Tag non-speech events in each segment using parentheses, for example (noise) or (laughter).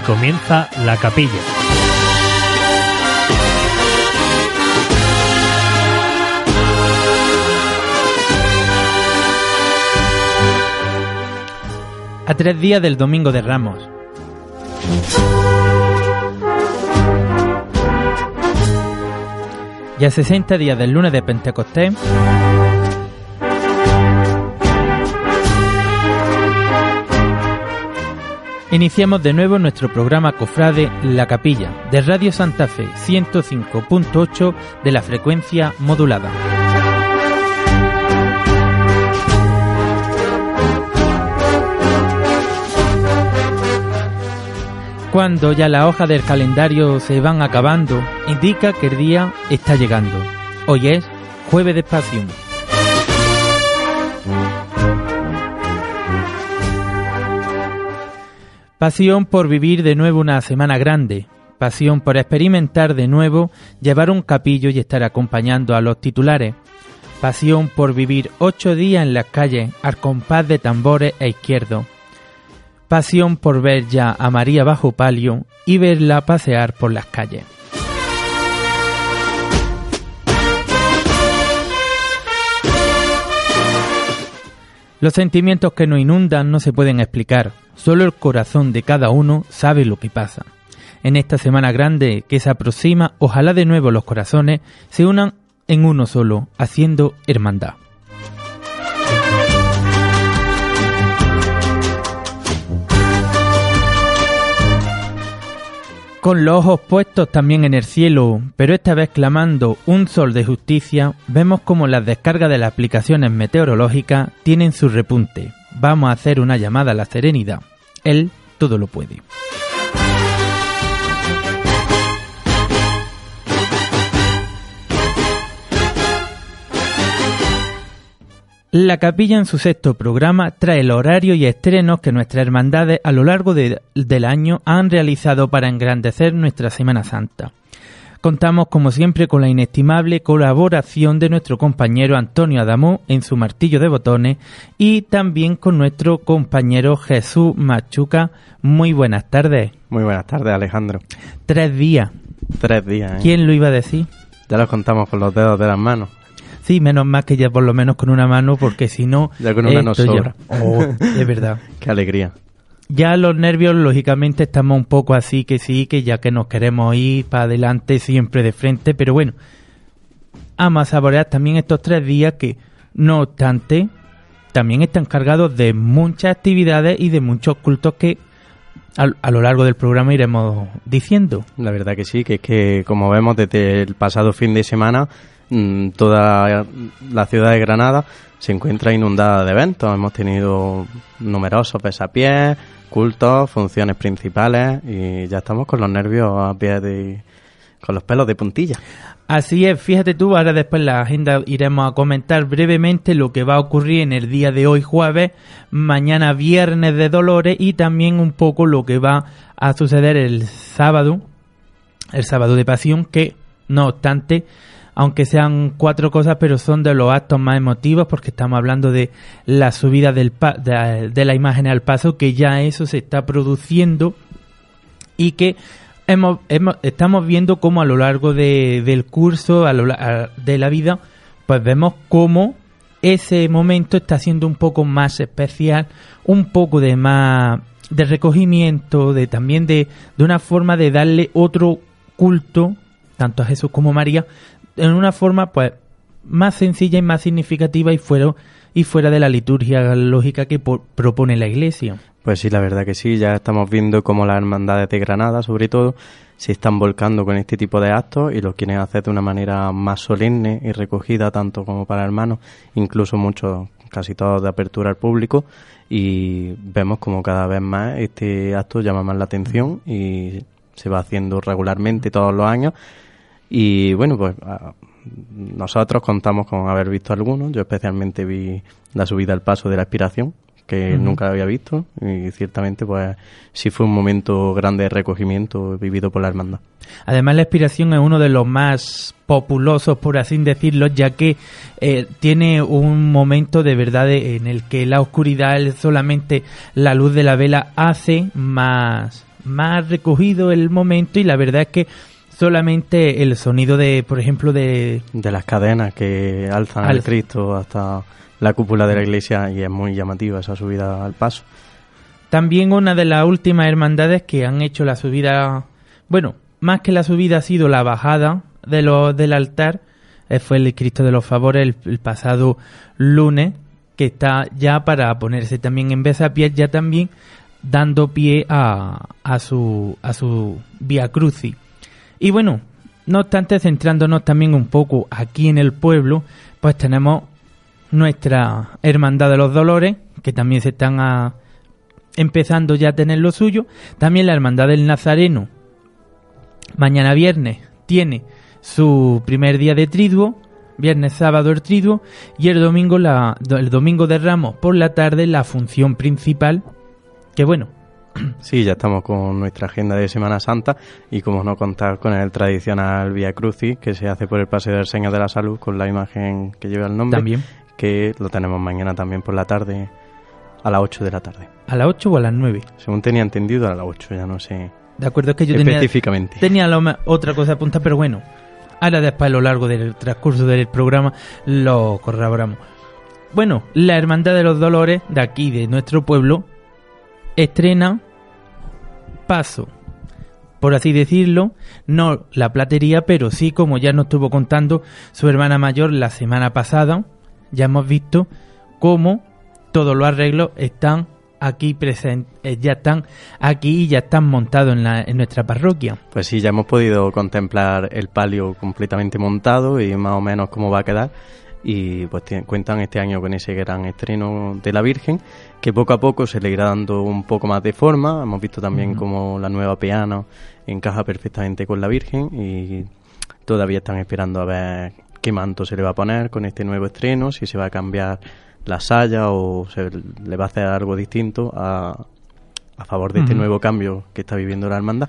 Comienza la capilla. A tres días del Domingo de Ramos. Y a 60 días del lunes de Pentecostés. Iniciamos de nuevo nuestro programa Cofrade La Capilla de Radio Santa Fe 105.8 de la frecuencia modulada. Cuando ya las hojas del calendario se van acabando, indica que el día está llegando. Hoy es jueves de pasión. Pasión por vivir de nuevo una semana grande, pasión por experimentar de nuevo llevar un capillo y estar acompañando a los titulares, pasión por vivir ocho días en las calles al compás de tambores e izquierdo, pasión por ver ya a María bajo palio y verla pasear por las calles. Los sentimientos que nos inundan no se pueden explicar, solo el corazón de cada uno sabe lo que pasa. En esta semana grande que se aproxima, ojalá de nuevo los corazones se unan en uno solo, haciendo hermandad. Con los ojos puestos también en el cielo, pero esta vez clamando un sol de justicia, vemos como las descargas de las aplicaciones meteorológicas tienen su repunte. Vamos a hacer una llamada a la serenidad. Él todo lo puede. La capilla en su sexto programa trae el horario y estrenos que nuestras hermandades a lo largo del año han realizado para engrandecer nuestra Semana Santa. Contamos como siempre con la inestimable colaboración de nuestro compañero Antonio Adamó en su martillo de botones y también con nuestro compañero Jesús Machuca. Muy buenas tardes. Muy buenas tardes Alejandro. Tres días. Tres días. ¿eh? ¿Quién lo iba a decir? Ya lo contamos con los dedos de las manos. Sí, menos más que ya por lo menos con una mano, porque si no... Ya con una no sobra. Oh, es verdad. (laughs) Qué alegría. Ya los nervios, lógicamente, estamos un poco así que sí, que ya que nos queremos ir para adelante siempre de frente, pero bueno, vamos a saborear también estos tres días que, no obstante, también están cargados de muchas actividades y de muchos cultos que a, a, lo largo del programa iremos diciendo. La verdad que sí, que es que como vemos desde el pasado fin de semana Mm, toda la ciudad de Granada se encuentra inundada de eventos. Hemos tenido numerosos pesapiés, cultos, funciones principales y ya estamos con los nervios a pie de con los pelos de puntilla. Así es, fíjate tú, ahora después la agenda iremos a comentar brevemente lo que va a ocurrir en el día de hoy jueves, mañana viernes de Dolores y también un poco lo que va a suceder el sábado, el sábado de Pasión, que no obstante aunque sean cuatro cosas, pero son de los actos más emotivos porque estamos hablando de la subida de, la imagen al paso, que ya eso se está produciendo y que estamos viendo cómo a lo largo de, del curso, de la vida, pues vemos cómo ese momento está siendo un poco más especial, un poco de más de recogimiento, de también de, de una forma de darle otro culto, tanto a Jesús como a María, en una forma pues más sencilla y más significativa y fuera, y fuera de la liturgia lógica que propone la Iglesia. Pues sí, la verdad que sí, ya estamos viendo cómo las hermandades de Granada, sobre todo, se están volcando con este tipo de actos y lo quieren hacer de una manera más solemne y recogida, tanto como para hermanos, incluso muchos, casi todos de apertura al público, y vemos como cada vez más este acto llama más la atención y se va haciendo regularmente todos los años. Y bueno, pues nosotros contamos con haber visto algunos. Yo especialmente vi la subida al paso de la aspiración, que nunca había visto y ciertamente pues sí fue un momento grande de recogimiento vivido por la hermandad. Además la aspiración es uno de los más populosos por así decirlo ya que eh, tiene un momento de verdad en el que la oscuridad solamente la luz de la vela hace más más recogido el momento y la verdad es que solamente el sonido de, por ejemplo, de... De las cadenas que alzan al Cristo hasta la cúpula de la iglesia y es muy llamativa esa subida al paso. También una de las últimas hermandades que han hecho la subida, bueno, más que la subida ha sido la bajada de los, del altar, eh, fue el Cristo de los Favores el, pasado lunes, que está ya para ponerse también en pie ya también dando pie a, a su, a su Via Cruci. Y bueno, no obstante, centrándonos también un poco aquí en el pueblo, pues tenemos nuestra Hermandad de los Dolores, que también se están a, empezando ya a tener lo suyo. También la Hermandad del Nazareno, mañana viernes, tiene su primer día de triduo, viernes, sábado el triduo, y el domingo, la, el domingo de Ramos por la tarde, la función principal, que bueno, (clears throat) Sí, ya estamos con nuestra agenda de Semana Santa y como no contar con el tradicional Via Crucis que se hace por el Paseo del Señor de la Salud con la imagen que lleva el nombre. También. Que lo tenemos mañana también por la tarde, a las 8 de la tarde. ¿A las 8 o a las 9? Según tenía entendido, a las 8, ya no sé. De acuerdo, es que yo específicamente. tenía, tenía otra cosa apuntada, pero bueno, ahora después a lo largo del transcurso del programa lo corroboramos. Bueno, la Hermandad de los Dolores de aquí, de nuestro pueblo, estrena paso, por así decirlo, no la platería, pero sí, como ya nos estuvo contando su hermana mayor la semana pasada, ya hemos visto cómo todos los arreglos están aquí presentes, eh, ya están aquí y ya están montados en, la, en nuestra parroquia. Pues sí, ya hemos podido contemplar el palio completamente montado y más o menos cómo va a quedar y pues cuentan este año con ese gran estreno de la Virgen que poco a poco se le irá dando un poco más de forma. Hemos visto también como la nueva piano encaja perfectamente con la Virgen y todavía están esperando a ver qué manto se le va a poner con este nuevo estreno, si se va a cambiar la saya o se le va a hacer algo distinto a, a favor de este nuevo cambio que está viviendo la hermandad.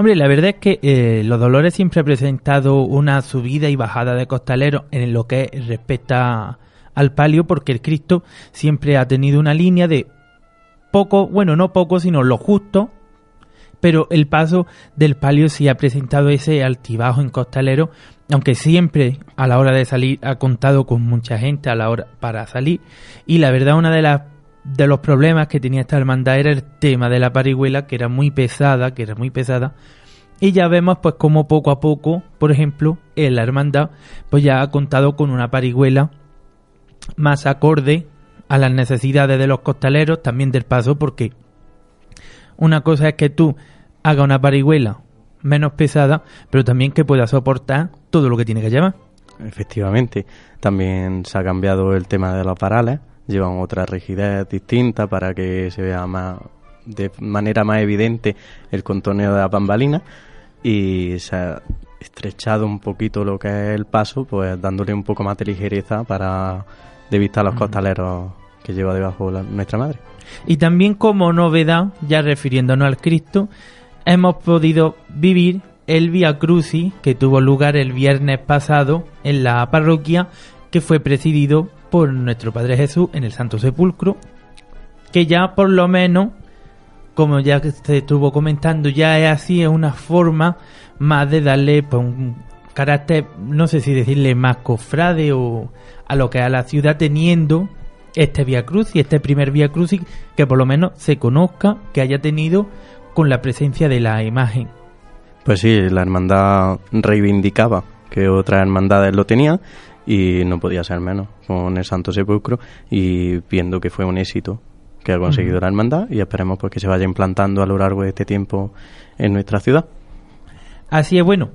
Hombre, la verdad es que eh, Los Dolores siempre ha presentado una subida y bajada de costaleros en lo que respecta al palio, porque el Cristo siempre ha tenido una línea de poco, bueno, no poco, sino lo justo, pero el paso del palio sí ha presentado ese altibajo en costalero, aunque siempre a la hora de salir ha contado con mucha gente a la hora para salir, y la verdad una de las de los problemas que tenía esta hermandad era el tema de la parihuela, que era muy pesada, que era muy pesada. Y ya vemos pues como poco a poco, por ejemplo, en la hermandad pues ya ha contado con una parihuela más acorde a las necesidades de los costaleros, también del paso, porque una cosa es que tú hagas una parihuela menos pesada, pero también que pueda soportar todo lo que tiene que llevar. Efectivamente, también se ha cambiado el tema de los parales llevan otra rigidez distinta para que se vea más de manera más evidente el contorneo de la bambalina y se ha estrechado un poquito lo que es el paso, pues dándole un poco más de ligereza para de vista a los costaleros que lleva debajo nuestra madre. Y también como novedad, ya refiriéndonos al Cristo, hemos podido vivir el Via Crucis que tuvo lugar el viernes pasado en la parroquia que fue presidido por nuestro Padre Jesús en el Santo Sepulcro, que ya por lo menos, como ya se estuvo comentando, ya es así, es una forma más de darle pues, un carácter, no sé si decirle más cofrade o a lo que a la ciudad teniendo este Via Cruz y este primer Via Cruz que por lo menos se conozca, que haya tenido con la presencia de la imagen. Pues sí, la hermandad reivindicaba que otras hermandades lo tenían y no podía ser menos con el Santo Sepulcro y viendo que fue un éxito que ha conseguido la hermandad y esperemos pues que se vaya implantando a lo largo de este tiempo en nuestra ciudad. Así es, bueno,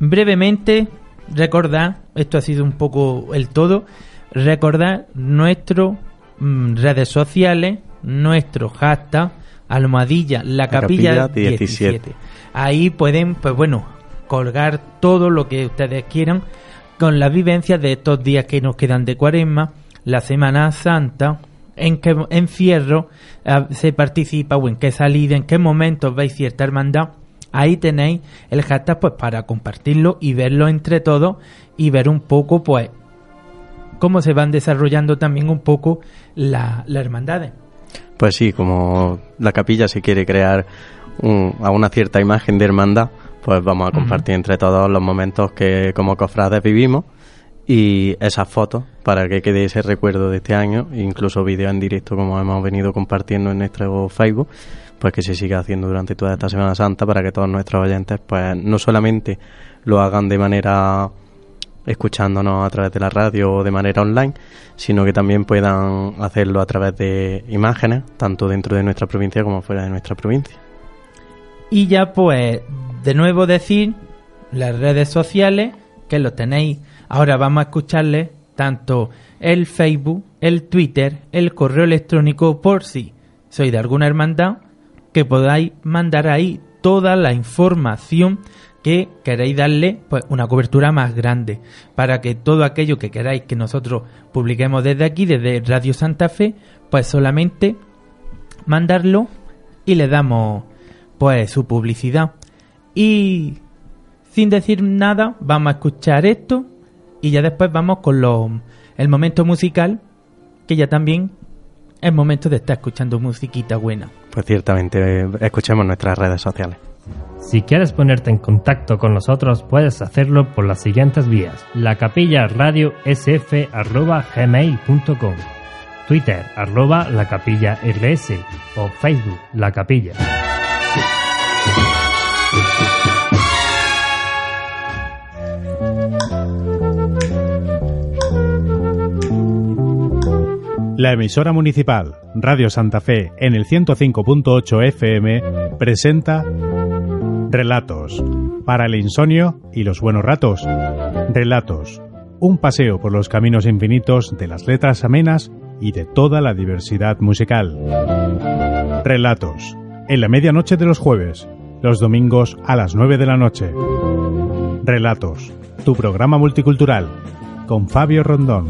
brevemente recordar, esto ha sido un poco el todo, recordar nuestras mm, redes sociales, nuestro hashtag, almohadilla, la, capilla, 17. Ahí pueden, pues bueno, colgar todo lo que ustedes quieran con las vivencias de estos días que nos quedan de cuaresma, la Semana Santa, en qué encierro eh, se participa o en qué salida, en qué momentos veis cierta hermandad. Ahí tenéis el hashtag pues para compartirlo y verlo entre todos y ver un poco pues cómo se van desarrollando también un poco las la hermandades. Pues sí, como la capilla se quiere crear a una cierta imagen de hermandad, pues vamos a compartir entre todos los momentos que como cofrades vivimos y esas fotos para que quede ese recuerdo de este año, incluso vídeos en directo como hemos venido compartiendo en nuestro Facebook, pues que se siga haciendo durante toda esta Semana Santa para que todos nuestros oyentes pues no solamente lo hagan de manera escuchándonos a través de la radio o de manera online, sino que también puedan hacerlo a través de imágenes, tanto dentro de nuestra provincia como fuera de nuestra provincia. Y ya pues, de nuevo decir, las redes sociales, que lo tenéis, ahora vamos a escucharles tanto el Facebook, el Twitter, el correo electrónico por si sois de alguna hermandad, que podáis mandar ahí toda la información que queréis darle pues una cobertura más grande para que todo aquello que queráis que nosotros publiquemos desde aquí desde Radio Santa Fe pues solamente mandarlo y le damos pues su publicidad y sin decir nada vamos a escuchar esto y ya después vamos con lo, el momento musical que ya también es momento de estar escuchando musiquita buena. Pues ciertamente escuchemos nuestras redes sociales. Si quieres ponerte en contacto con nosotros, puedes hacerlo por las siguientes vías: la capilla radio sf gmail.com, Twitter arroba la capilla rs o Facebook la capilla. La emisora municipal Radio Santa Fe en el 105.8 FM presenta Relatos. Para el insomnio y los buenos ratos. Relatos. Un paseo por los caminos infinitos de las letras amenas y de toda la diversidad musical. Relatos. En la medianoche de los jueves. Los domingos a las 9 de la noche. Relatos. Tu programa multicultural. Con Fabio Rondón.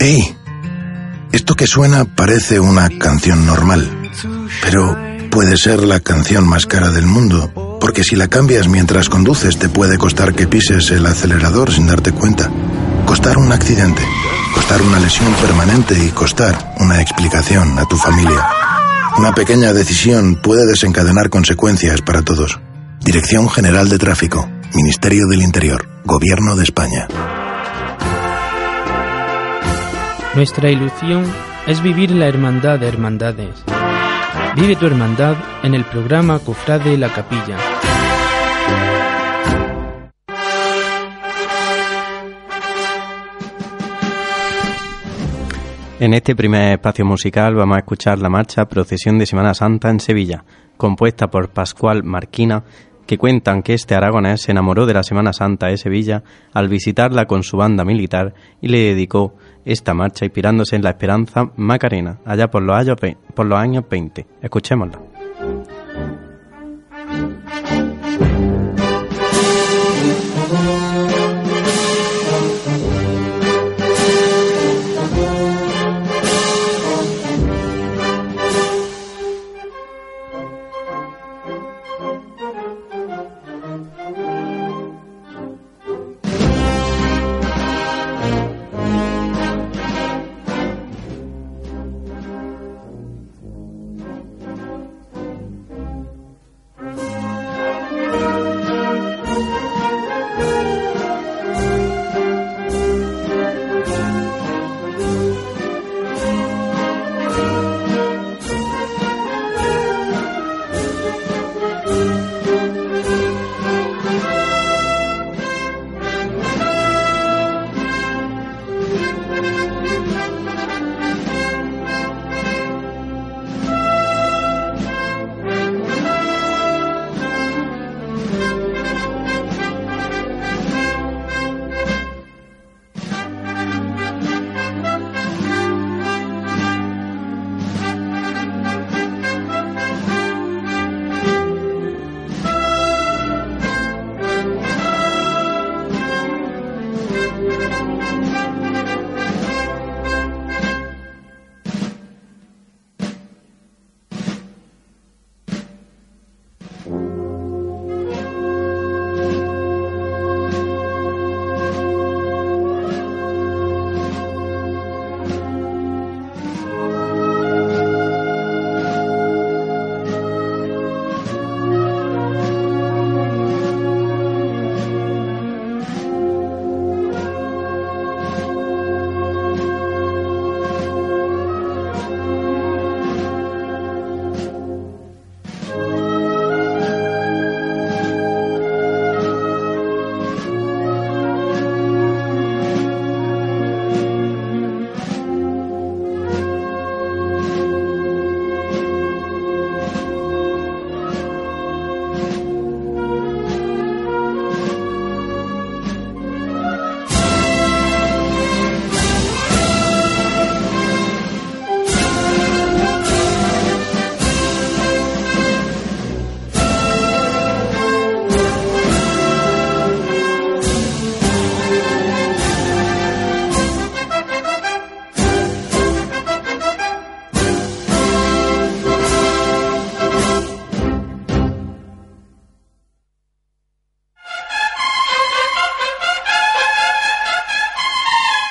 Hey, esto que suena parece una canción normal, pero puede ser la canción más cara del mundo, porque si la cambias mientras conduces te puede costar que pises el acelerador sin darte cuenta, costar un accidente, costar una lesión permanente y costar una explicación a tu familia. Una pequeña decisión puede desencadenar consecuencias para todos. Dirección General de Tráfico, Ministerio del Interior, Gobierno de España. Nuestra ilusión es vivir la hermandad de hermandades. Vive tu hermandad en el programa Cofrade La Capilla. En este primer espacio musical vamos a escuchar la marcha Procesión de Semana Santa en Sevilla, compuesta por Pascual Marquina que cuentan que este aragonés se enamoró de la Semana Santa de Sevilla al visitarla con su banda militar y le dedicó esta marcha inspirándose en la esperanza macarena allá por los años, por los años 20. Escuchémosla.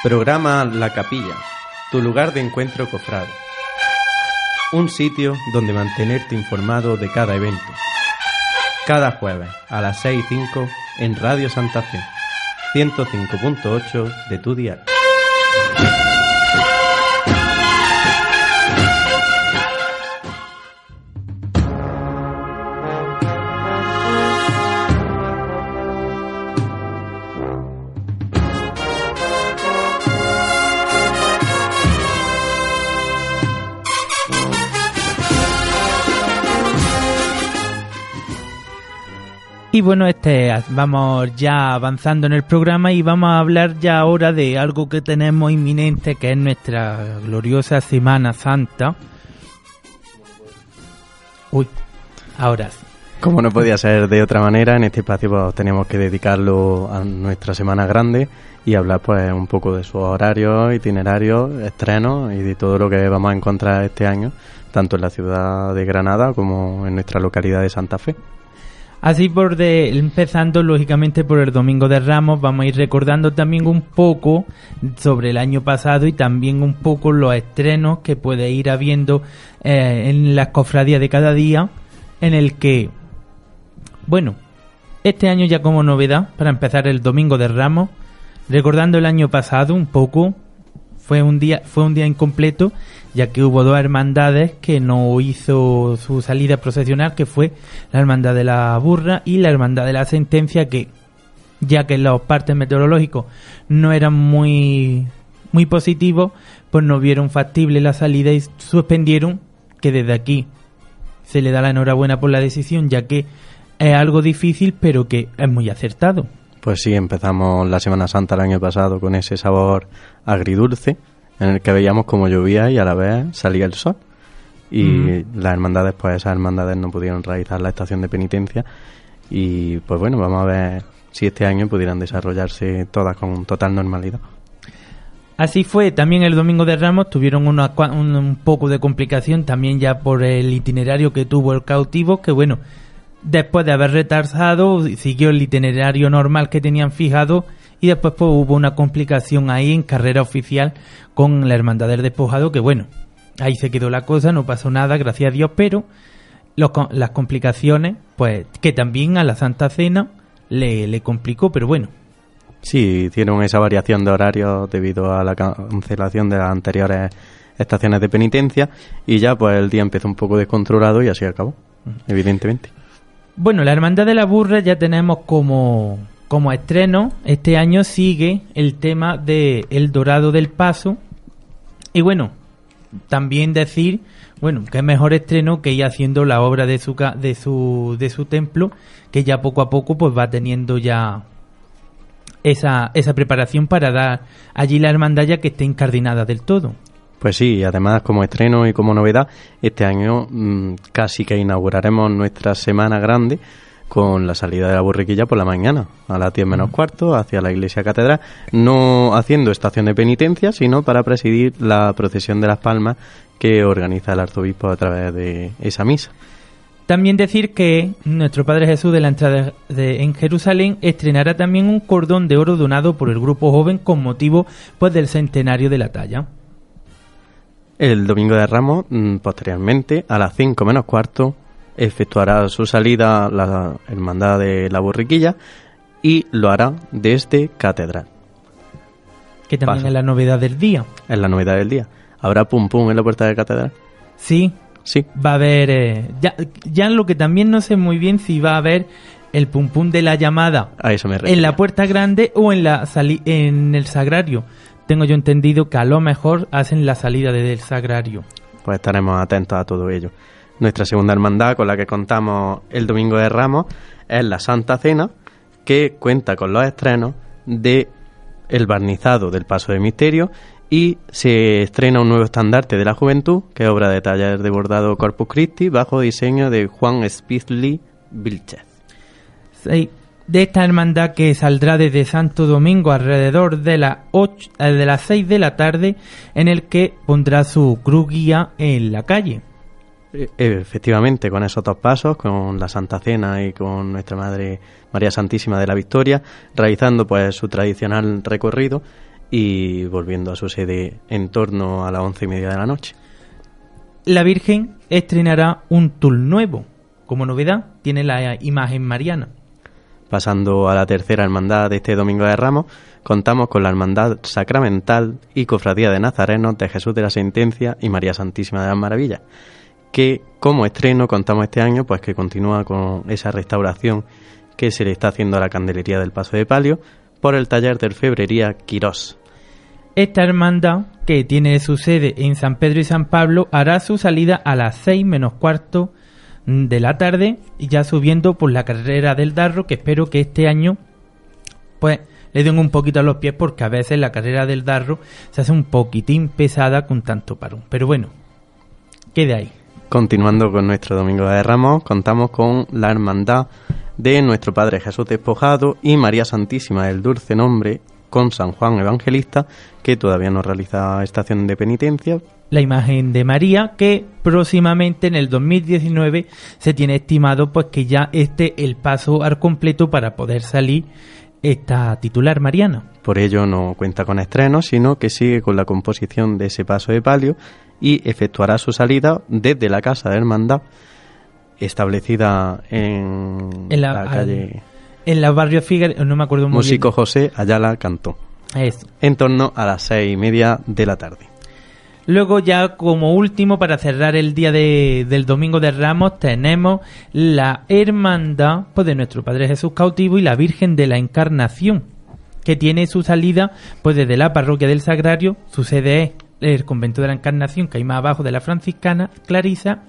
Programa La Capilla, tu lugar de encuentro cofrado. Un sitio donde mantenerte informado de cada evento. Cada jueves a las 6 y 5 en Radio Santa Fe, 105.8 de tu diario. Y bueno, este vamos ya avanzando en el programa y vamos a hablar ya ahora de algo que tenemos inminente, que es nuestra gloriosa Semana Santa. Uy, ahora. Como no podía ser de otra manera, en este espacio pues, tenemos que dedicarlo a nuestra Semana Grande y hablar pues un poco de sus horarios, itinerarios, estrenos y de todo lo que vamos a encontrar este año, tanto en la ciudad de Granada como en nuestra localidad de Santa Fe. Así por de, empezando lógicamente por el Domingo de Ramos, vamos a ir recordando también un poco sobre el año pasado y también un poco los estrenos que puede ir habiendo eh, en las cofradías de cada día, en el que, bueno, este año ya como novedad, para empezar el Domingo de Ramos, recordando el año pasado un poco, fue un día, fue un día incompleto, ya que hubo dos hermandades que no hizo su salida procesional, que fue la Hermandad de la Burra y la Hermandad de la Sentencia, que ya que los partes meteorológicos no eran muy, muy positivos, pues no vieron factible la salida y suspendieron, que desde aquí se le da la enhorabuena por la decisión, ya que es algo difícil, pero que es muy acertado. Pues sí, empezamos la Semana Santa el año pasado con ese sabor agridulce en el que veíamos como llovía y a la vez salía el sol. Y las hermandades, pues esas hermandades no pudieron realizar la estación de penitencia. Y pues bueno, vamos a ver si este año pudieran desarrollarse todas con total normalidad. Así fue, también el Domingo de Ramos tuvieron una, un, un poco de complicación también ya por el itinerario que tuvo el cautivo, que bueno, después de haber retrasado, siguió el itinerario normal que tenían fijado y después pues, hubo una complicación ahí en carrera oficial con la Hermandad del Despojado, que bueno, ahí se quedó la cosa, no pasó nada, gracias a Dios, pero las complicaciones, pues que también a la Santa Cena le, le complicó, pero bueno. Sí, hicieron esa variación de horario debido a la cancelación de las anteriores estaciones de penitencia y ya pues el día empezó un poco descontrolado y así acabó, evidentemente. Bueno, la Hermandad de la Burra ya tenemos como, como estreno. Este año sigue el tema de El Dorado del Paso. Y bueno, también decir, bueno, que mejor estreno que ir haciendo la obra de su, de su, de su templo, que ya poco a poco pues va teniendo ya esa, esa preparación para dar allí la hermandad ya que esté incardinada del todo. Pues sí, además como estreno y como novedad, este año mmm, casi que inauguraremos nuestra semana grande con la salida de la borriquilla por la mañana, a las 10 menos cuarto, hacia la iglesia catedral, no haciendo estación de penitencia, sino para presidir la procesión de las palmas que organiza el arzobispo a través de esa misa. También decir que nuestro Padre Jesús de la entrada de, en Jerusalén estrenará también un cordón de oro donado por el grupo joven con motivo pues del centenario de la talla. El domingo de Ramos, mm, posteriormente, a las 5 menos cuarto, efectuará su salida la Hermandad de la Borriquilla y lo hará desde Catedral. Que también Paso. es la novedad del día. Es la novedad del día. ¿Habrá pum pum en la puerta de Catedral? Sí. Sí. Va a haber... Eh, ya, ya lo que también no sé muy bien si va a haber el pum pum de la llamada a eso me en la puerta grande o en, la en el sagrario tengo yo entendido que a lo mejor hacen la salida desde el sagrario. Pues estaremos atentos a todo ello. Nuestra segunda hermandad con la que contamos el Domingo de Ramos es la Santa Cena, que cuenta con los estrenos de El barnizado del Paso de Misterio y se estrena un nuevo estandarte de la juventud, que es obra de taller de bordado Corpus Christi, bajo diseño de Juan Spizley Vilchez. Sí, de esta hermandad que saldrá desde Santo Domingo alrededor de, la ocho, de las 6 de la tarde, en el que pondrá su cruz guía en la calle. Efectivamente, con esos dos pasos, con la Santa Cena y con nuestra Madre María Santísima de la Victoria, realizando pues su tradicional recorrido y volviendo a su sede en torno a las once y media de la noche. La Virgen estrenará un tul nuevo. Como novedad, tiene la imagen mariana. Pasando a la tercera hermandad de este Domingo de Ramos, contamos con la Hermandad Sacramental y Cofradía de Nazarenos de Jesús de la Sentencia y María Santísima de las Maravillas, que como estreno contamos este año, pues que continúa con esa restauración que se le está haciendo a la candelería del Paso de Palio por el taller de orfebrería Quirós. Esta hermandad, que tiene su sede en San Pedro y San Pablo, hará su salida a las seis menos cuarto de la tarde, y ya subiendo por la carrera del Darro, que espero que este año pues le den un poquito a los pies porque a veces la carrera del Darro se hace un poquitín pesada con tanto parón. Pero bueno, quede ahí. Continuando con nuestro Domingo de Ramos, contamos con la hermandad de nuestro Padre Jesús Despojado y María Santísima del Dulce Nombre con San Juan Evangelista, que todavía no realiza estación de penitencia, la imagen de María que próximamente en el 2019 se tiene estimado pues que ya esté el paso al completo para poder salir esta titular mariana. Por ello no cuenta con estrenos, sino que sigue con la composición de ese paso de palio y efectuará su salida desde la casa de hermandad establecida en, la, calle en la barrio Figueres, no me acuerdo muy Músico José Ayala cantó. Eso. En torno a las seis y media de la tarde. Luego ya como último, para cerrar el día del Domingo de Ramos, tenemos la Hermandad pues, de nuestro Padre Jesús cautivo y la Virgen de la Encarnación, que tiene su salida pues desde la parroquia del Sagrario, su sede es el convento de la Encarnación, que hay más abajo de la franciscana Clarisa,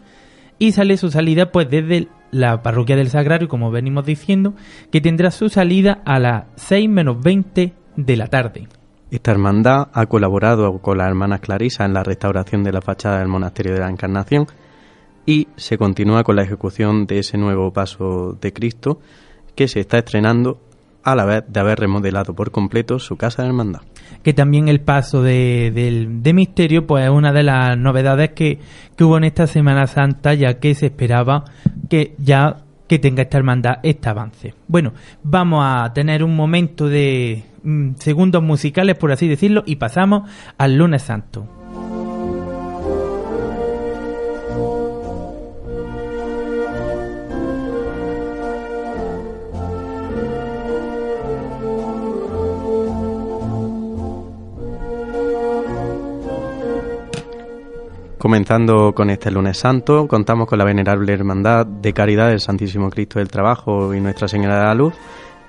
y sale su salida pues desde la parroquia del Sagrario, como venimos diciendo, que tendrá su salida a las 6 menos 20 de la tarde. Esta hermandad ha colaborado con las hermanas Clarisa en la restauración de la fachada del Monasterio de la Encarnación y se continúa con la ejecución de ese nuevo paso de Cristo que se está estrenando a la vez de haber remodelado por completo su casa de hermandad. Que también el paso de, de misterio pues es una de las novedades que, que hubo en esta Semana Santa ya que se esperaba que ya que tenga esta hermandad este avance. Bueno, vamos a tener un momento de mm, segundos musicales, por así decirlo, y pasamos al lunes santo. Comenzando con este lunes santo, contamos con la venerable Hermandad de Caridad del Santísimo Cristo del Trabajo y Nuestra Señora de la Luz,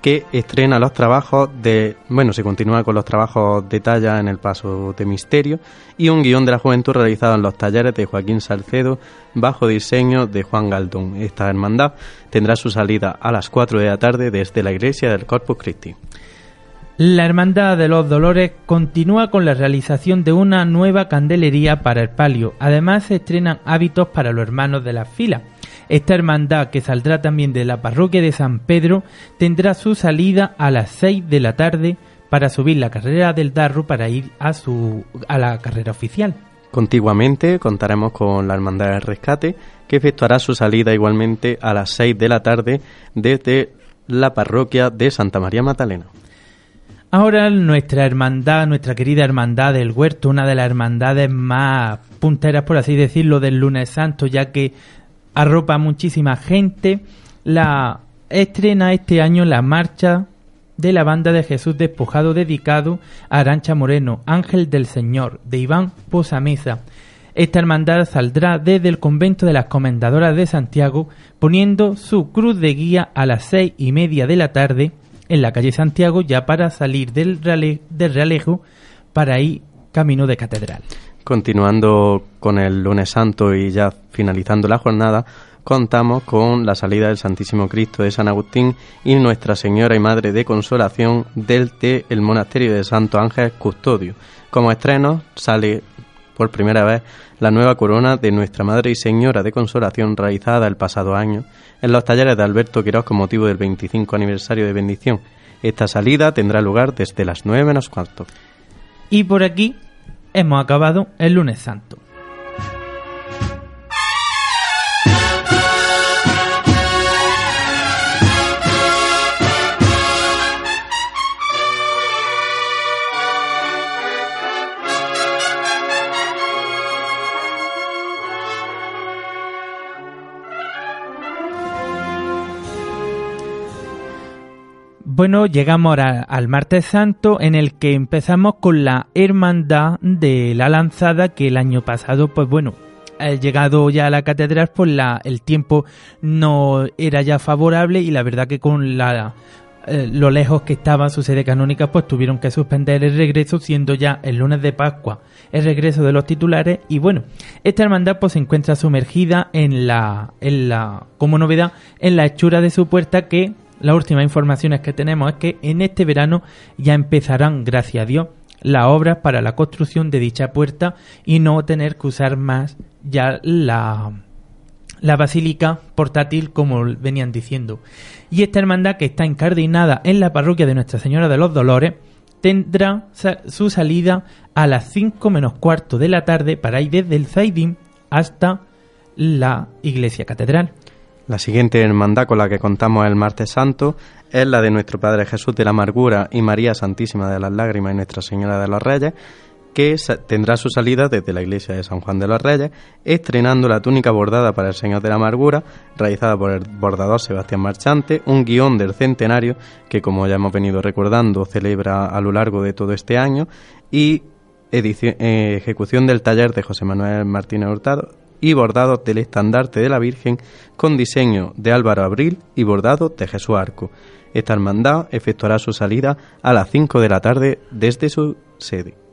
que estrena los trabajos de, bueno, se continúa con los trabajos de talla en el paso de misterio y un guion de la juventud realizado en los talleres de Joaquín Salcedo bajo diseño de Juan Galdón. Esta hermandad tendrá su salida a las 4 de la tarde desde la iglesia del Corpus Christi. La Hermandad de los Dolores continúa con la realización de una nueva candelería para el palio. Además se estrenan hábitos para los hermanos de la fila. Esta hermandad, que saldrá también de la parroquia de San Pedro, tendrá su salida a las 6 de la tarde para subir la carrera del Darro para ir a, su, a la carrera oficial. Contiguamente contaremos con la Hermandad del Rescate, que efectuará su salida igualmente a las 6 de la tarde desde la parroquia de Santa María Magdalena. Ahora nuestra hermandad, nuestra querida hermandad del huerto, una de las hermandades más punteras, por así decirlo, del lunes santo, ya que arropa muchísima gente, la estrena este año la marcha de la banda de Jesús despojado dedicado a Arancha Moreno, Ángel del Señor, de Iván Posamesa. Esta hermandad saldrá desde el convento de las Comendadoras de Santiago, poniendo su cruz de guía a las seis y media de la tarde en la calle Santiago ya para salir del, del Realejo para ir camino de Catedral. Continuando con el lunes santo y ya finalizando la jornada, contamos con la salida del Santísimo Cristo de San Agustín y Nuestra Señora y Madre de Consolación del el Monasterio de Santo Ángel Custodio. Como estreno sale por primera vez la nueva corona de Nuestra Madre y Señora de Consolación realizada el pasado año en los talleres de Alberto Quiroz con motivo del 25 aniversario de bendición. Esta salida tendrá lugar desde las 9 menos cuarto. Y por aquí hemos acabado el lunes santo. Bueno, llegamos ahora al martes santo en el que empezamos con la hermandad de la lanzada que el año pasado, pues bueno, llegado ya a la catedral, pues la, el tiempo no era ya favorable y la verdad que con la eh, lo lejos que estaba su sede canónica, pues tuvieron que suspender el regreso, siendo ya el lunes de Pascua el regreso de los titulares. Y bueno, esta hermandad pues se encuentra sumergida en la, en la, como novedad, en la hechura de su puerta que las últimas informaciones que tenemos es que en este verano ya empezarán, gracias a Dios, las obras para la construcción de dicha puerta y no tener que usar más ya la, la basílica portátil como venían diciendo. Y esta hermandad que está encardinada en la parroquia de Nuestra Señora de los Dolores tendrá su salida a las 5 menos cuarto de la tarde para ir desde el Zaidim hasta la iglesia catedral. La siguiente hermandad con la que contamos el martes santo es la de nuestro Padre Jesús de la Amargura y María Santísima de las Lágrimas y Nuestra Señora de los Reyes, que tendrá su salida desde la iglesia de San Juan de los Reyes, estrenando la túnica bordada para el Señor de la Amargura, realizada por el bordador Sebastián Marchante, un guion del centenario que, como ya hemos venido recordando, celebra a lo largo de todo este año, y eh, ejecución del taller de José Manuel Martínez Hurtado, y bordado del estandarte de la Virgen con diseño de Álvaro Abril y bordado de Jesús Arco. Esta hermandad efectuará su salida a las 5 de la tarde desde su sede.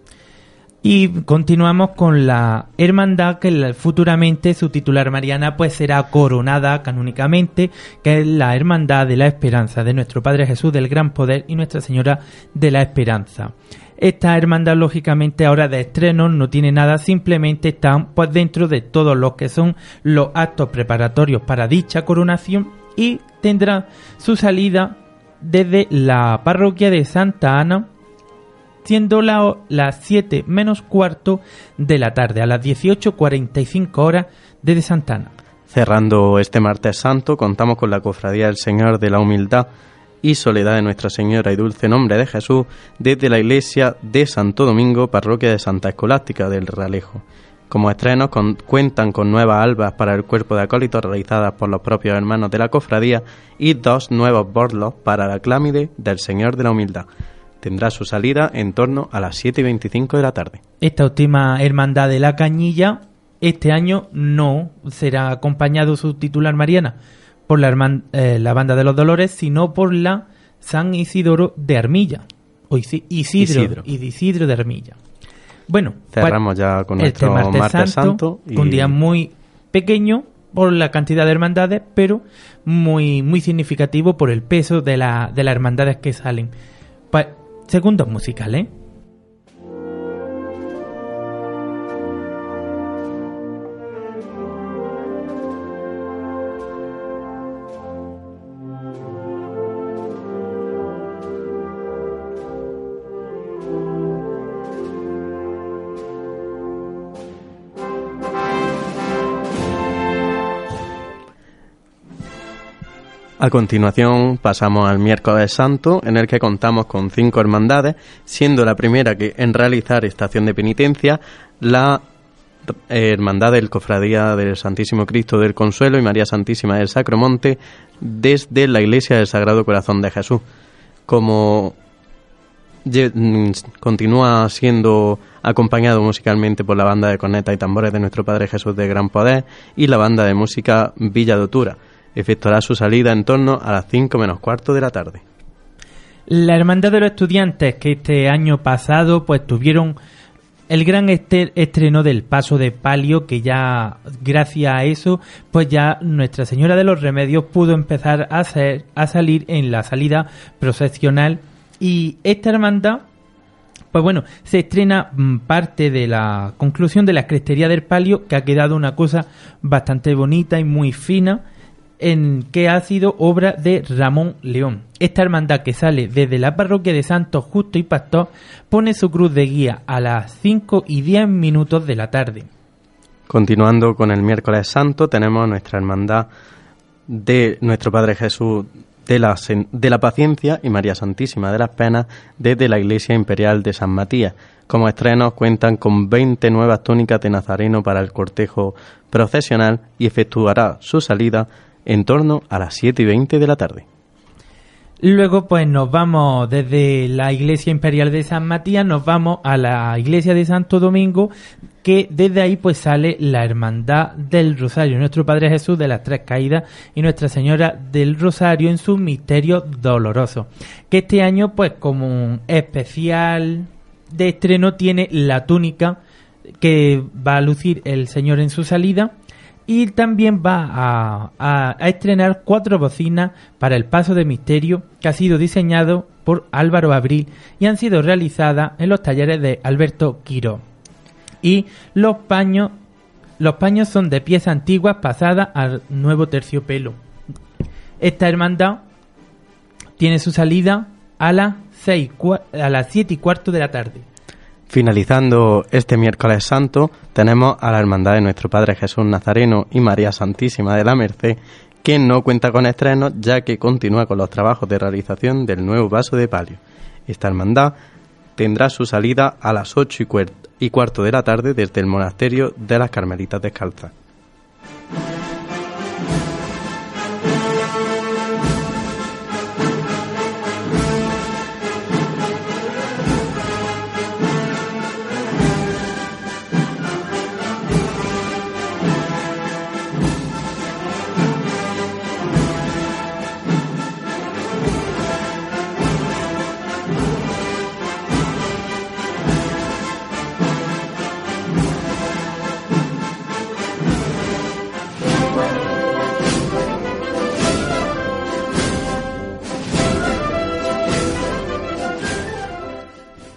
Y continuamos con la hermandad que futuramente su titular Mariana pues será coronada canónicamente, que es la hermandad de la esperanza de nuestro Padre Jesús del Gran Poder y Nuestra Señora de la Esperanza. Esta hermandad, lógicamente, ahora de estreno no tiene nada, simplemente están pues dentro de todos los que son los actos preparatorios para dicha coronación y tendrá su salida desde la parroquia de Santa Ana, siendo las 7 menos cuarto de la tarde, a las 18.45 horas desde Santa Ana. Cerrando este martes santo, contamos con la cofradía del Señor de la Humildad y Soledad de Nuestra Señora y Dulce Nombre de Jesús desde la iglesia de Santo Domingo, parroquia de Santa Escolástica del Realejo. Como estrenos cuentan con nuevas albas para el cuerpo de acólitos realizadas por los propios hermanos de la cofradía y dos nuevos borlos para la clámide del Señor de la Humildad. Tendrá su salida en torno a las 7 y 25 de la tarde. Esta última hermandad de la Cañilla este año no será acompañado su titular Mariana, por la, eh, la Banda de los Dolores, sino por la San Isidoro de Armilla. O Isidro, Y Isidro de Armilla. Bueno, cerramos ya con este nuestro martes, Santo, un día muy pequeño por la cantidad de hermandades, pero muy muy significativo por el peso de, la, de las hermandades que salen. Pa segundos musicales. A continuación pasamos al miércoles santo, en el que contamos con cinco hermandades, siendo la primera que en realizar estación de penitencia la Hermandad del Cofradía del Santísimo Cristo del Consuelo y María Santísima del Sacromonte desde la Iglesia del Sagrado Corazón de Jesús. Como mm, continúa siendo acompañado musicalmente por la banda de corneta y tambores de nuestro Padre Jesús de Gran Poder y la banda de música Villa Dotura efectuará su salida en torno a las 5 menos cuarto de la tarde. La Hermandad de los Estudiantes, que este año pasado pues tuvieron el gran estreno del paso de palio, que ya gracias a eso, pues ya Nuestra Señora de los Remedios pudo empezar a, hacer, a salir en la salida procesional y esta hermandad pues bueno, se estrena mm, parte de la conclusión de la crestería del palio, que ha quedado una cosa bastante bonita y muy fina en que ha sido obra de Ramón León. Esta hermandad que sale desde la parroquia de Santos Justo y Pastor pone su cruz de guía a las 5 y 10 minutos de la tarde. Continuando con el miércoles santo tenemos nuestra hermandad de nuestro Padre Jesús de la, de la Paciencia y María Santísima de las Penas desde la Iglesia Imperial de San Matías. Como estrenos cuentan con 20 nuevas túnicas de Nazareno para el cortejo procesional y efectuará su salida en torno a las 7 y 20 de la tarde. Luego, pues nos vamos desde la iglesia imperial de San Matías, nos vamos a la iglesia de Santo Domingo, que desde ahí pues sale la hermandad del Rosario, nuestro Padre Jesús de las Tres Caídas y Nuestra Señora del Rosario en su misterio doloroso. Que este año, pues como un especial de estreno, tiene la túnica que va a lucir el Señor en su salida y también va a, estrenar cuatro bocinas para el paso de misterio que ha sido diseñado por Álvaro Abril y han sido realizadas en los talleres de Alberto Quiro. Y los paños, los paños son de piezas antiguas pasadas al nuevo terciopelo. Esta hermandad tiene su salida a las, seis, a las 7 y cuarto de la tarde. Finalizando este miércoles santo, tenemos a la Hermandad de nuestro Padre Jesús Nazareno y María Santísima de la Merced, que no cuenta con estrenos ya que continúa con los trabajos de realización del nuevo vaso de palio. Esta hermandad tendrá su salida a las ocho y cuarto de la tarde desde el monasterio de las Carmelitas Descalzas.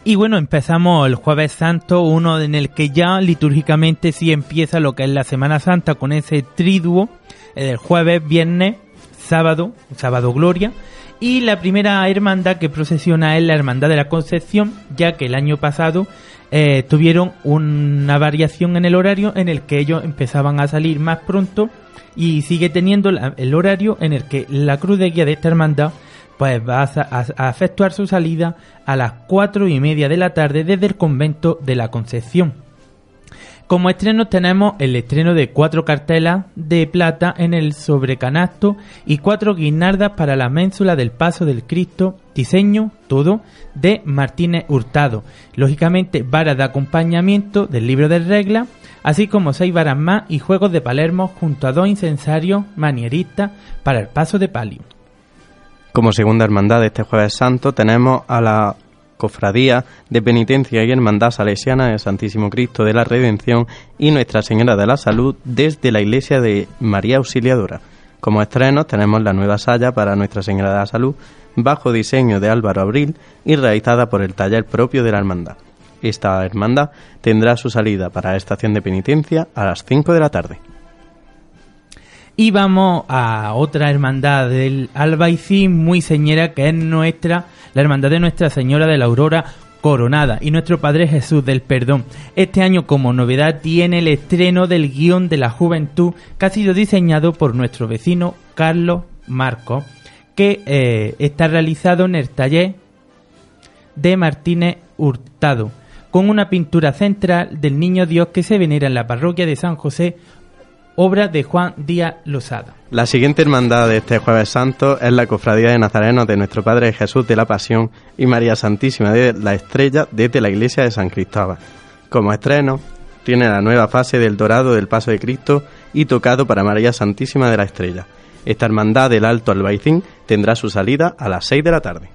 Y bueno, empezamos el jueves santo, uno en el que ya litúrgicamente sí empieza lo que es la Semana Santa con ese triduo, el jueves, viernes, sábado, sábado gloria. Y la primera hermandad que procesiona es la Hermandad de la Concepción, ya que el año pasado eh, tuvieron una variación en el horario en el que ellos empezaban a salir más pronto y sigue teniendo el horario en el que la cruz de guía de esta hermandad pues va a, efectuar su salida a las cuatro y media de la tarde desde el convento de la Concepción. Como estreno tenemos el estreno de cuatro cartelas de plata en el sobrecanasto y cuatro guirnaldas para la ménsula del Paso del Cristo, diseño, todo, de Martínez Hurtado. Lógicamente, varas de acompañamiento del libro de reglas, así como seis varas más y juegos de Palermo junto a dos incensarios manieristas para el Paso de Palio. Como segunda hermandad de este jueves santo tenemos a la Cofradía de Penitencia y Hermandad Salesiana del Santísimo Cristo de la Redención y Nuestra Señora de la Salud desde la iglesia de María Auxiliadora. Como estrenos tenemos la nueva saya para Nuestra Señora de la Salud bajo diseño de Álvaro Abril y realizada por el taller propio de la hermandad. Esta hermandad tendrá su salida para la estación de penitencia a las 5 de la tarde. Y vamos a otra hermandad del Albaicín muy señera que es nuestra, la hermandad de Nuestra Señora de la Aurora Coronada y nuestro Padre Jesús del Perdón. Este año como novedad tiene el estreno del guion de la juventud que ha sido diseñado por nuestro vecino Carlos Marcos, que eh, está realizado en el taller de Martínez Hurtado, con una pintura central del Niño Dios que se venera en la parroquia de San José obra de Juan Díaz Lozada. La siguiente hermandad de este jueves santo es la Cofradía de Nazarenos de nuestro Padre Jesús de la Pasión y María Santísima de la Estrella desde la iglesia de San Cristóbal. Como estreno, tiene la nueva fase del Dorado del Paso de Cristo y tocado para María Santísima de la Estrella. Esta hermandad del Alto Albaicín tendrá su salida a las 6 de la tarde.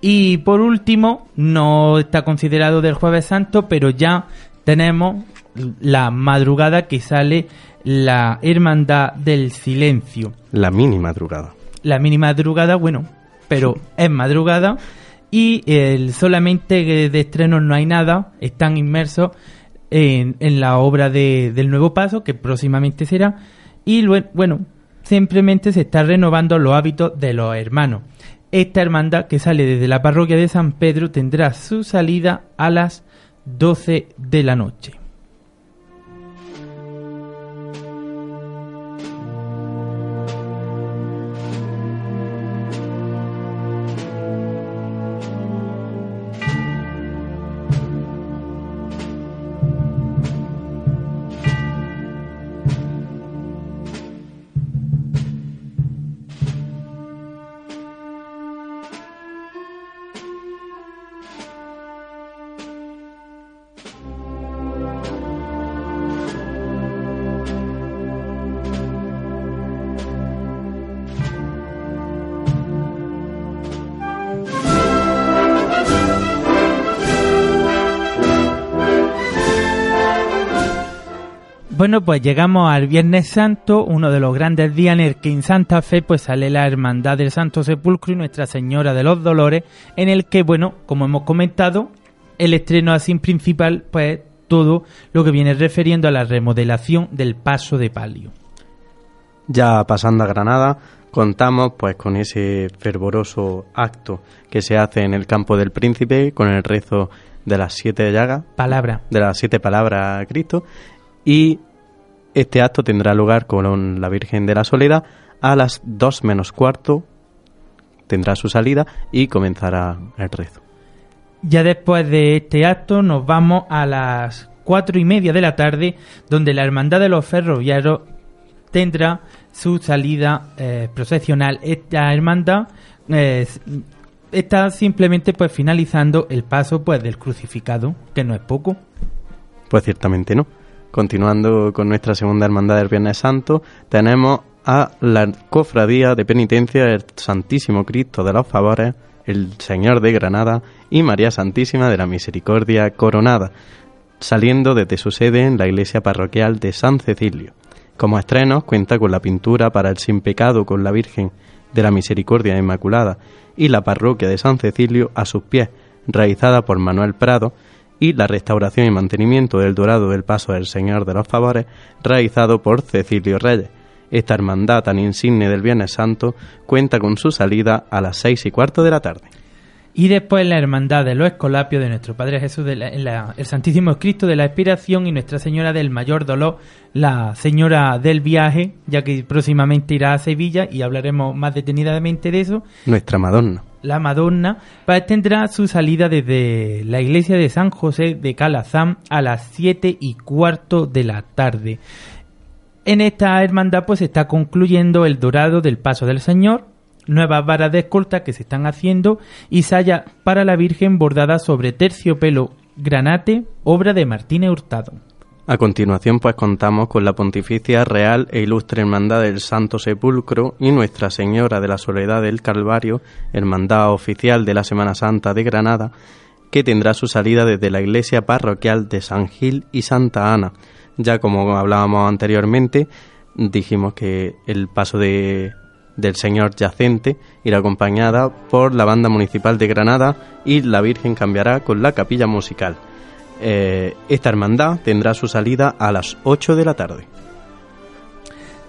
Y por último, no está considerado del Jueves Santo, pero ya tenemos la madrugada que sale la Hermandad del Silencio. La mini madrugada. La mini madrugada, bueno, pero es madrugada y el, solamente de estreno no hay nada, están inmersos en, en la obra de, del Nuevo Paso, que próximamente será, y bueno, simplemente se está renovando los hábitos de los hermanos. Esta hermandad que sale desde la parroquia de San Pedro tendrá su salida a las 12 de la noche. Bueno, pues llegamos al Viernes Santo, uno de los grandes días en el que en Santa Fe pues sale la Hermandad del Santo Sepulcro y Nuestra Señora de los Dolores, en el que, bueno, como hemos comentado, el estreno así principal, pues todo lo que viene refiriendo a la remodelación del paso de palio. Ya pasando a Granada, contamos pues con ese fervoroso acto que se hace en el campo del príncipe con el rezo de las siete llagas. Palabra. De las siete palabras a Cristo. Y este acto tendrá lugar con la Virgen de la Soledad a las dos menos cuarto. Tendrá su salida y comenzará el rezo. Ya después de este acto nos vamos a las cuatro y media de la tarde, donde la Hermandad de los Ferroviarios tendrá su salida eh, procesional. Esta hermandad eh, está simplemente pues finalizando el paso pues del crucificado, que no es poco. Pues ciertamente no. Continuando con nuestra segunda hermandad del Viernes Santo, tenemos a la cofradía de penitencia del Santísimo Cristo de los Favores, el Señor de Granada y María Santísima de la Misericordia Coronada, saliendo desde su sede en la iglesia parroquial de San Cecilio. Como estrenos cuenta con la pintura para el Sin Pecado con la Virgen de la Misericordia Inmaculada y la parroquia de San Cecilio a sus pies, realizada por Manuel Prado, y la restauración y mantenimiento del dorado del Paso del Señor de los Favores, realizado por Cecilio Reyes. Esta hermandad tan insigne del Viernes Santo cuenta con su salida a las seis y cuarto de la tarde. Y después la hermandad de los Escolapios de nuestro Padre Jesús, de el Santísimo Cristo de la Expiración y Nuestra Señora del Mayor Dolor, la Señora del Viaje, ya que próximamente irá a Sevilla y hablaremos más detenidamente de eso. Nuestra Madonna la Madonna, tendrá su salida desde la iglesia de San José de Calazán a las 7 y cuarto de la tarde. En esta hermandad pues está concluyendo el dorado del paso del Señor, nuevas varas de escolta que se están haciendo y saya para la Virgen bordada sobre terciopelo granate, obra de Martínez Hurtado. A continuación, pues contamos con la Pontificia Real e Ilustre Hermandad del Santo Sepulcro y Nuestra Señora de la Soledad del Calvario, Hermandad Oficial de la Semana Santa de Granada, que tendrá su salida desde la iglesia parroquial de San Gil y Santa Ana. Ya como hablábamos anteriormente, dijimos que el paso de, del Señor Yacente irá acompañada por la Banda Municipal de Granada y la Virgen cambiará con la capilla musical. Eh, esta hermandad tendrá su salida a las 8 de la tarde.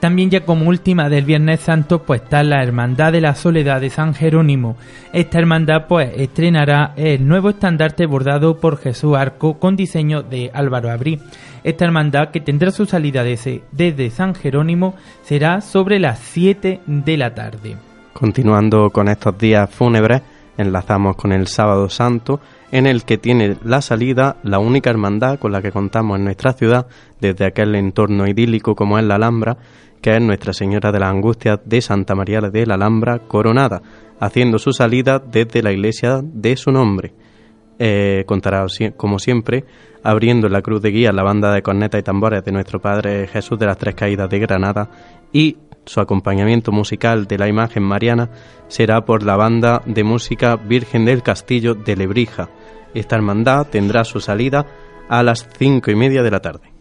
También ya como última del Viernes Santo pues está la Hermandad de la Soledad de San Jerónimo. Esta hermandad pues estrenará el nuevo estandarte bordado por Jesús Arco con diseño de Álvaro Abrí. Esta hermandad que tendrá su salida desde San Jerónimo será sobre las 7 de la tarde. Continuando con estos días fúnebres, enlazamos con el Sábado Santo en el que tiene la salida la única hermandad con la que contamos en nuestra ciudad desde aquel entorno idílico como es la Alhambra, que es Nuestra Señora de la Angustia de Santa María de la Alhambra coronada, haciendo su salida desde la iglesia de su nombre. Eh, contará, como siempre, abriendo la cruz de guía la banda de cornetas y tambores de nuestro Padre Jesús de las Tres Caídas de Granada y su acompañamiento musical de la imagen mariana será por la banda de música Virgen del Castillo de Lebrija, esta hermandad tendrá su salida a las cinco y media de la tarde.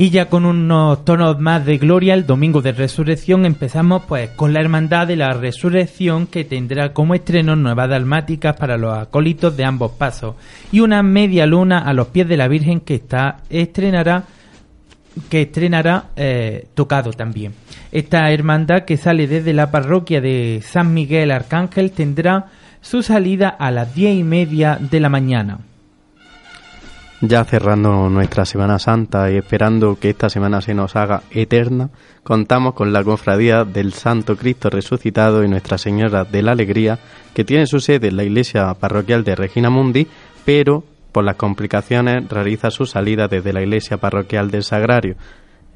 Y ya con unos tonos más de gloria, el domingo de resurrección empezamos pues con la Hermandad de la Resurrección que tendrá como estreno nuevas dalmáticas para los acólitos de ambos pasos y una media luna a los pies de la Virgen que está estrenará que estrenará eh, tocado también. Esta hermandad que sale desde la parroquia de San Miguel Arcángel tendrá su salida a las diez y media de la mañana. Ya cerrando nuestra Semana Santa y esperando que esta semana se nos haga eterna, contamos con la cofradía del Santo Cristo Resucitado y Nuestra Señora de la Alegría, que tiene su sede en la iglesia parroquial de Regina Mundi, pero por las complicaciones realiza su salida desde la iglesia parroquial del Sagrario.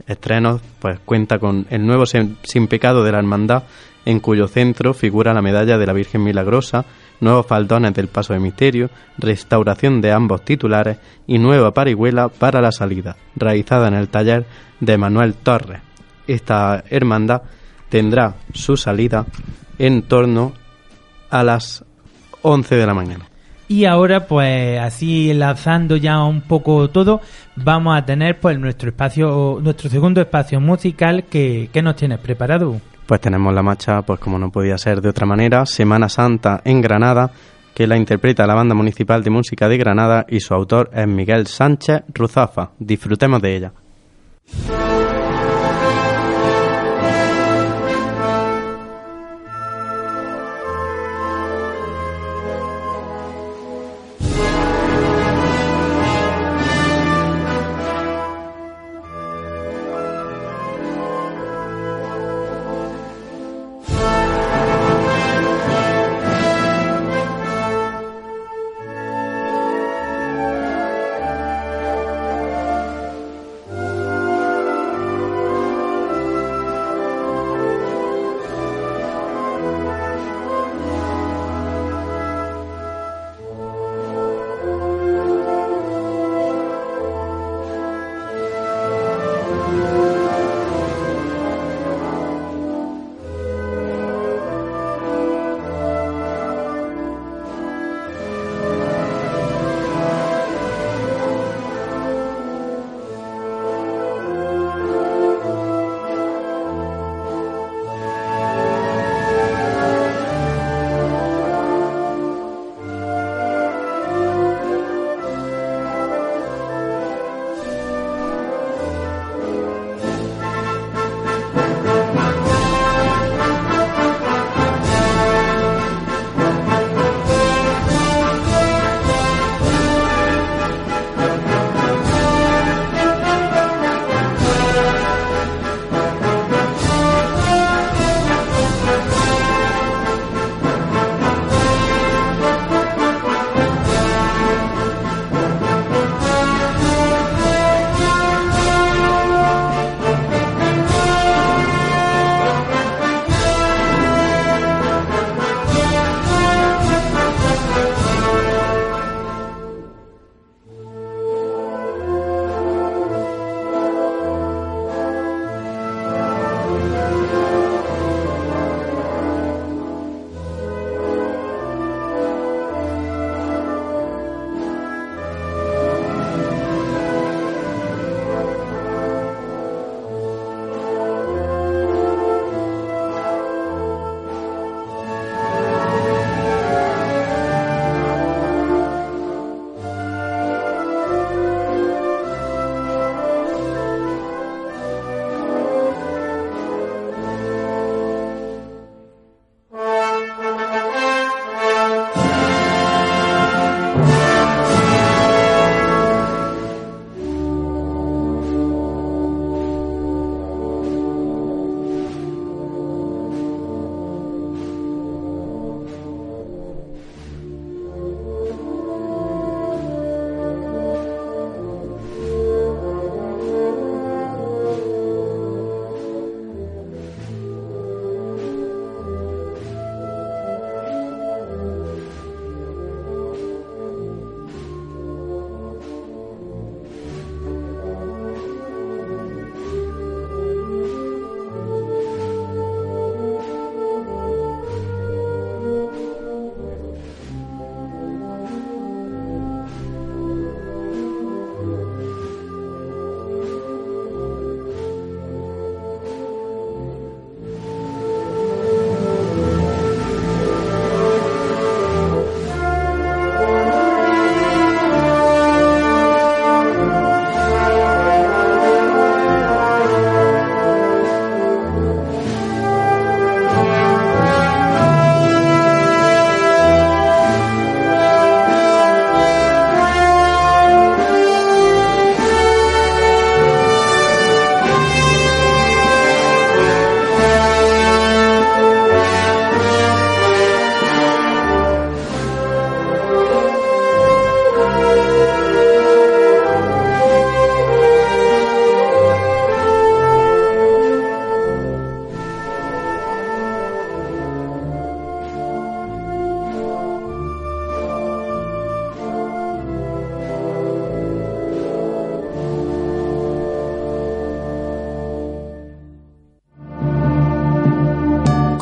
Estrenos, pues cuenta con el nuevo Sin Pecado de la Hermandad, en cuyo centro figura la medalla de la Virgen Milagrosa, nuevos faldones del paso de misterio, restauración de ambos titulares y nueva parihuela para la salida, realizada en el taller de Manuel Torres. Esta hermandad tendrá su salida en torno a las 11 de la mañana. Y ahora, pues así lanzando ya un poco todo, vamos a tener pues nuestro espacio, nuestro segundo espacio musical que, que nos tienes preparado. Pues tenemos la marcha, pues como no podía ser de otra manera, Semana Santa en Granada, que la interpreta la Banda Municipal de Música de Granada y su autor es Miguel Sánchez Ruzafa. Disfrutemos de ella.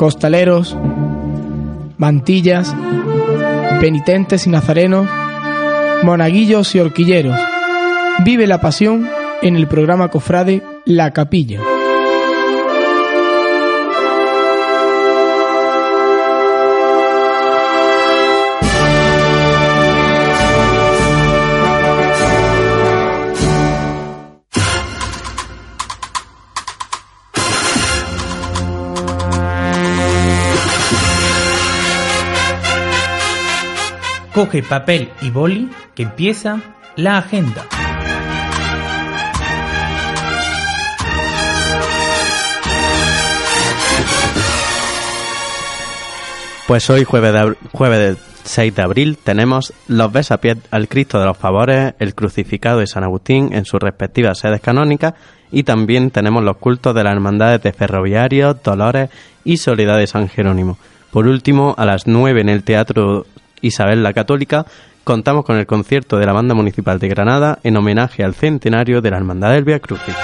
Costaleros, mantillas, penitentes y nazarenos, monaguillos y horquilleros. Vive la pasión en el programa Cofrade La Capilla. Coge papel y boli que empieza la agenda. Pues hoy, jueves, de, jueves 6 de abril, tenemos los besapiés al Cristo de los Favores, el crucificado de San Agustín en sus respectivas sedes canónicas y también tenemos los cultos de las hermandades de Ferroviarios, Dolores y Soledad de San Jerónimo. Por último, a las 9 en el Teatro Isabel la Católica, contamos con el concierto de la Banda Municipal de Granada en homenaje al centenario de la Hermandad del Via Crucis.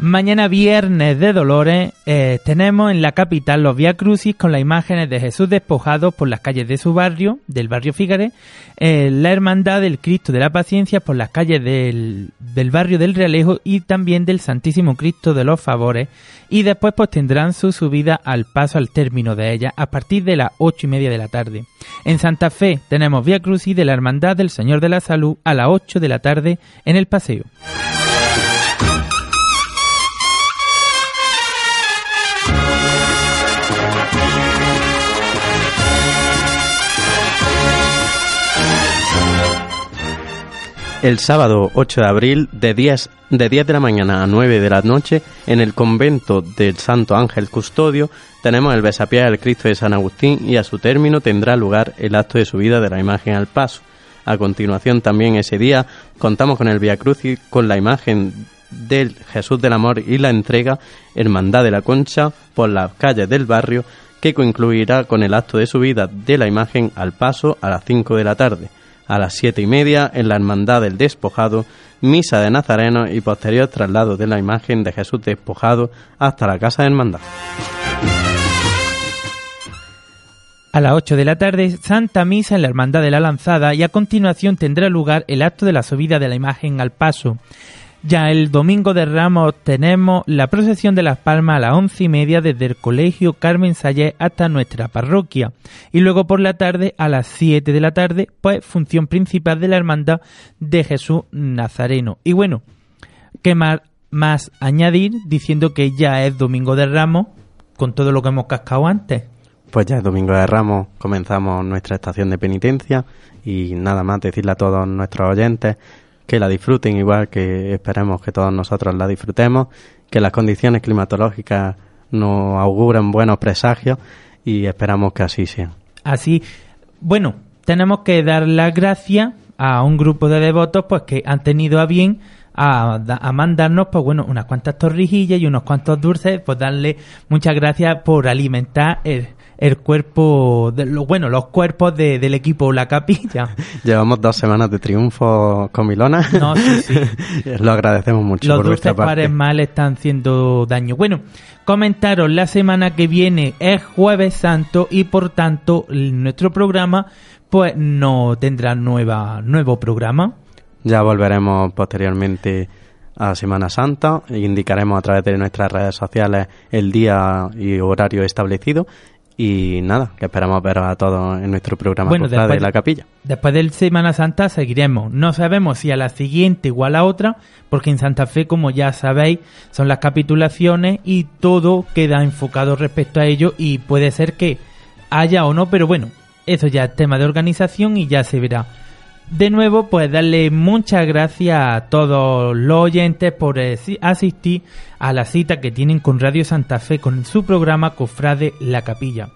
Mañana viernes de Dolores eh, tenemos en la capital los Via Crucis con las imágenes de Jesús despojados por las calles de su barrio, del barrio Fígare, eh, la Hermandad del Cristo de la Paciencia por las calles del, del barrio del Realejo y también del Santísimo Cristo de los Favores y después pues tendrán su subida al paso al término de ella a partir de las ocho y media de la tarde. En Santa Fe tenemos Via Crucis de la Hermandad del Señor de la Salud a las 8 de la tarde en el paseo. El sábado 8 de abril de 10, de 10 de la mañana a 9 de la noche en el convento del Santo Ángel Custodio tenemos el besapié del Cristo de San Agustín y a su término tendrá lugar el acto de subida de la imagen al paso. A continuación también ese día contamos con el Via Crucis con la imagen del Jesús del Amor y la entrega Hermandad de la Concha por las calles del barrio que concluirá con el acto de subida de la imagen al paso a las 5 de la tarde a las siete y media en la Hermandad del Despojado, misa de Nazareno y posterior traslado de la imagen de Jesús despojado hasta la casa de Hermandad. A las 8 de la tarde, Santa Misa en la Hermandad de la Lanzada y a continuación tendrá lugar el acto de la subida de la imagen al paso. Ya el domingo de Ramos tenemos la procesión de las palmas a las once y media desde el colegio Carmen Sayé hasta nuestra parroquia. Y luego por la tarde, a las 7 de la tarde, pues función principal de la hermandad de Jesús Nazareno. Y bueno, ¿qué más, más añadir diciendo que ya es domingo de Ramos con todo lo que hemos cascado antes? Pues ya es domingo de Ramos, comenzamos nuestra estación de penitencia y nada más decirle a todos nuestros oyentes que la disfruten igual que esperemos que todos nosotros la disfrutemos, que las condiciones climatológicas nos auguran buenos presagios y esperamos que así sea. Así, bueno, tenemos que dar las gracias a un grupo de devotos pues que han tenido a bien a, a, mandarnos pues bueno unas cuantas torrijillas y unos cuantos dulces pues darle muchas gracias por alimentar el, el cuerpo, de, lo, bueno, los cuerpos de, del equipo La Capilla. (laughs) Llevamos dos semanas de triunfo con Milona. No, sí, sí. (laughs) Lo agradecemos mucho. Los por dulces pares mal están haciendo daño. Bueno, comentaros, la semana que viene es Jueves Santo y por tanto nuestro programa pues no tendrá nueva, nuevo programa. Ya volveremos posteriormente a Semana Santa indicaremos a través de nuestras redes sociales el día y horario establecido y nada, que esperamos ver a todos en nuestro programa bueno, después, de la capilla. Después del Semana Santa seguiremos. No sabemos si a la siguiente o a la otra, porque en Santa Fe, como ya sabéis, son las capitulaciones y todo queda enfocado respecto a ello y puede ser que haya o no, pero bueno, eso ya es tema de organización y ya se verá. De nuevo, pues darle muchas gracias a todos los oyentes por asistir a la cita que tienen con Radio Santa Fe con su programa Cofrade La Capilla.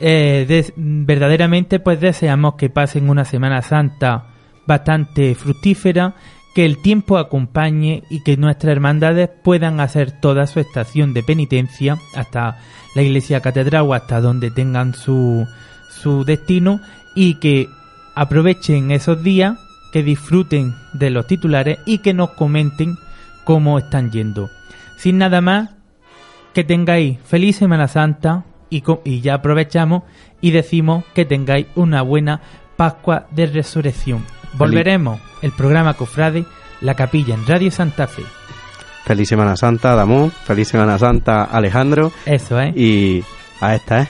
Eh, verdaderamente, pues deseamos que pasen una Semana Santa bastante fructífera, que el tiempo acompañe y que nuestras hermandades puedan hacer toda su estación de penitencia hasta la iglesia catedral o hasta donde tengan su, su destino y que aprovechen esos días que disfruten de los titulares y que nos comenten cómo están yendo. Sin nada más, que tengáis feliz Semana Santa y, y ya aprovechamos y decimos que tengáis una buena Pascua de Resurrección. Volveremos el programa Cofrade, La Capilla en Radio Santa Fe. Feliz Semana Santa, Damú. Feliz Semana Santa, Alejandro. Eso, ¿eh? Y a esta, ¿eh?